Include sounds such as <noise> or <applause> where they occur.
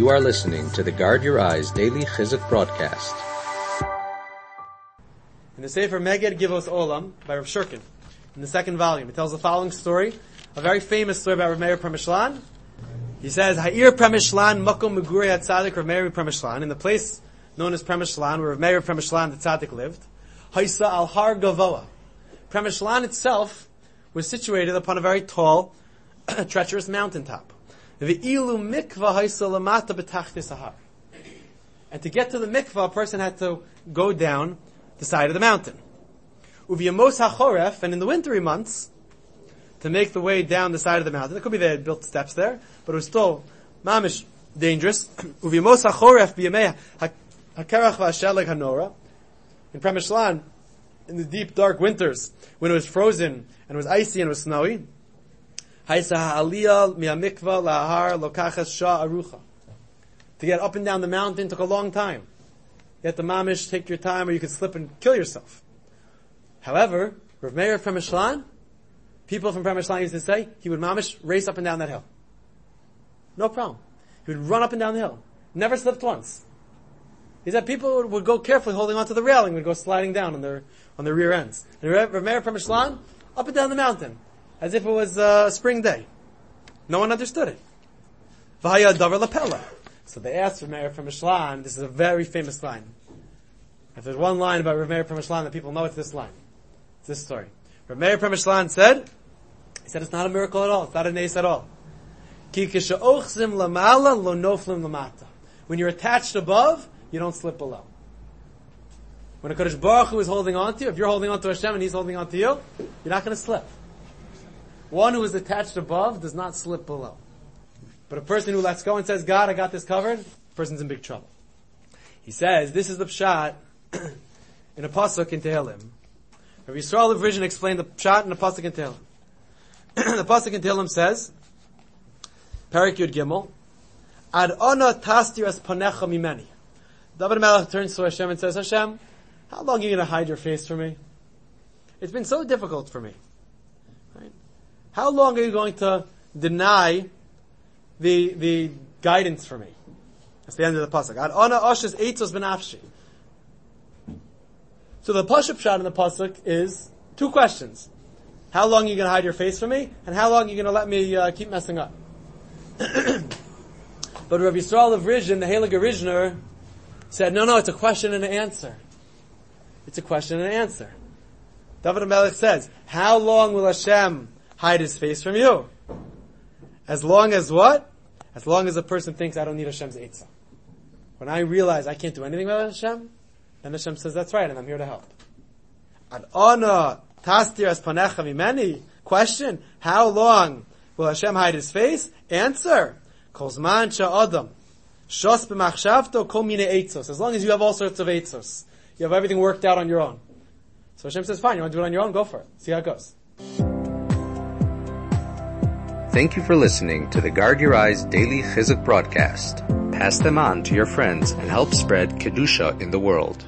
You are listening to the Guard Your Eyes Daily Chizuk broadcast. In the Sefer Meged Givos Olam by Rav Shurkin, in the second volume, it tells the following story, a very famous story about Rav Meir Premishlan. He says, Ha'ir Premishlan Makom Megure Hatzadik Rav Meir Premishlan, in the place known as Premishlan, where Rav Meir Premishlan the Tzaddik lived, Haisa Al Har Gavoa. Premishlan itself was situated upon a very tall, <coughs> treacherous mountaintop. Ve'ilu mikva haisa lamata betachtis sahar. And to get to the mikvah, a person had to go down the side of the mountain. Uviyamos hachoref, and in the wintry months, to make the way down the side of the mountain, it could be they had built steps there, but it was still mamish dangerous. <clears throat> Uviyamos hachoref biyamei hakerach v'asheleg hanora. In Premishlan, in the deep dark winters, when it was frozen and it was icy and it was snowy, to get up and down the mountain took a long time. You had to mamish, take your time, or you could slip and kill yourself. However, Rav Meir Premishlan, people from Premishlan used to say, he would mamish race up and down that hill. No problem. He would run up and down the hill. Never slipped once. He said people would go carefully holding onto the railing, would go sliding down on their, on their rear ends. And Rav Meir Premishlan, up and down the mountain as if it was a spring day. No one understood it. Vaya davar lapella. So they asked Rameir Premishlan, this is a very famous line. If there's one line about Rameir Premishlan that people know, it's this line. It's this story. Rameir Premishlan said, he said it's not a miracle at all, it's not a nace at all. When you're attached above, you don't slip below. When HaKadosh Baruch Hu is holding on to you, if you're holding on to Hashem and He's holding on to you, you're not going to slip. One who is attached above does not slip below. But a person who lets go and says, God, I got this covered, person's in big trouble. He says, this is the pshat <clears throat> in a pasuk in Tehillim. Rabbi Yisrael of Rizhin explained the pshat in a pasuk in Tehillim. <clears throat> the pasuk in Tehillim says, Perek Yud Gimel, Ad ona tastiras panecha mimeni. David Melech turns to Hashem and says, Hashem, how long are you going to hide your face from me? It's been so difficult for me. How long are you going to deny the, the guidance for me? That's the end of the pasuk. Ad ona oshes eitzos benafshi. So the pasuk shot in the pasuk is two questions. How long are you going to hide your face from me? And how long are you going to let me uh, keep messing up? <clears throat> but Rabbi Yisrael of Rizhin, the Heilige Rizhner, said, no, no, it's a question and an answer. It's a question and an answer. David Melech says, how long will Hashem hide his face from you. As long as what? As long as a person thinks I don't need Hashem's Eitzah. When I realize I can't do anything without Hashem, then Hashem says that's right and I'm here to help. Ad tastir as panecha mimeni. Question, how long will Hashem hide his face? Answer, kolzman adam. Shos b'machshavto kol mine eitzos. As long as you have all sorts of eitzos. You have everything worked out on your own. So Hashem says, fine, you want to do it on your own? Go for it. See how it goes. Thank you for listening to the Guard Your Eyes Daily Chizuk broadcast. Pass them on to your friends and help spread Kedusha in the world.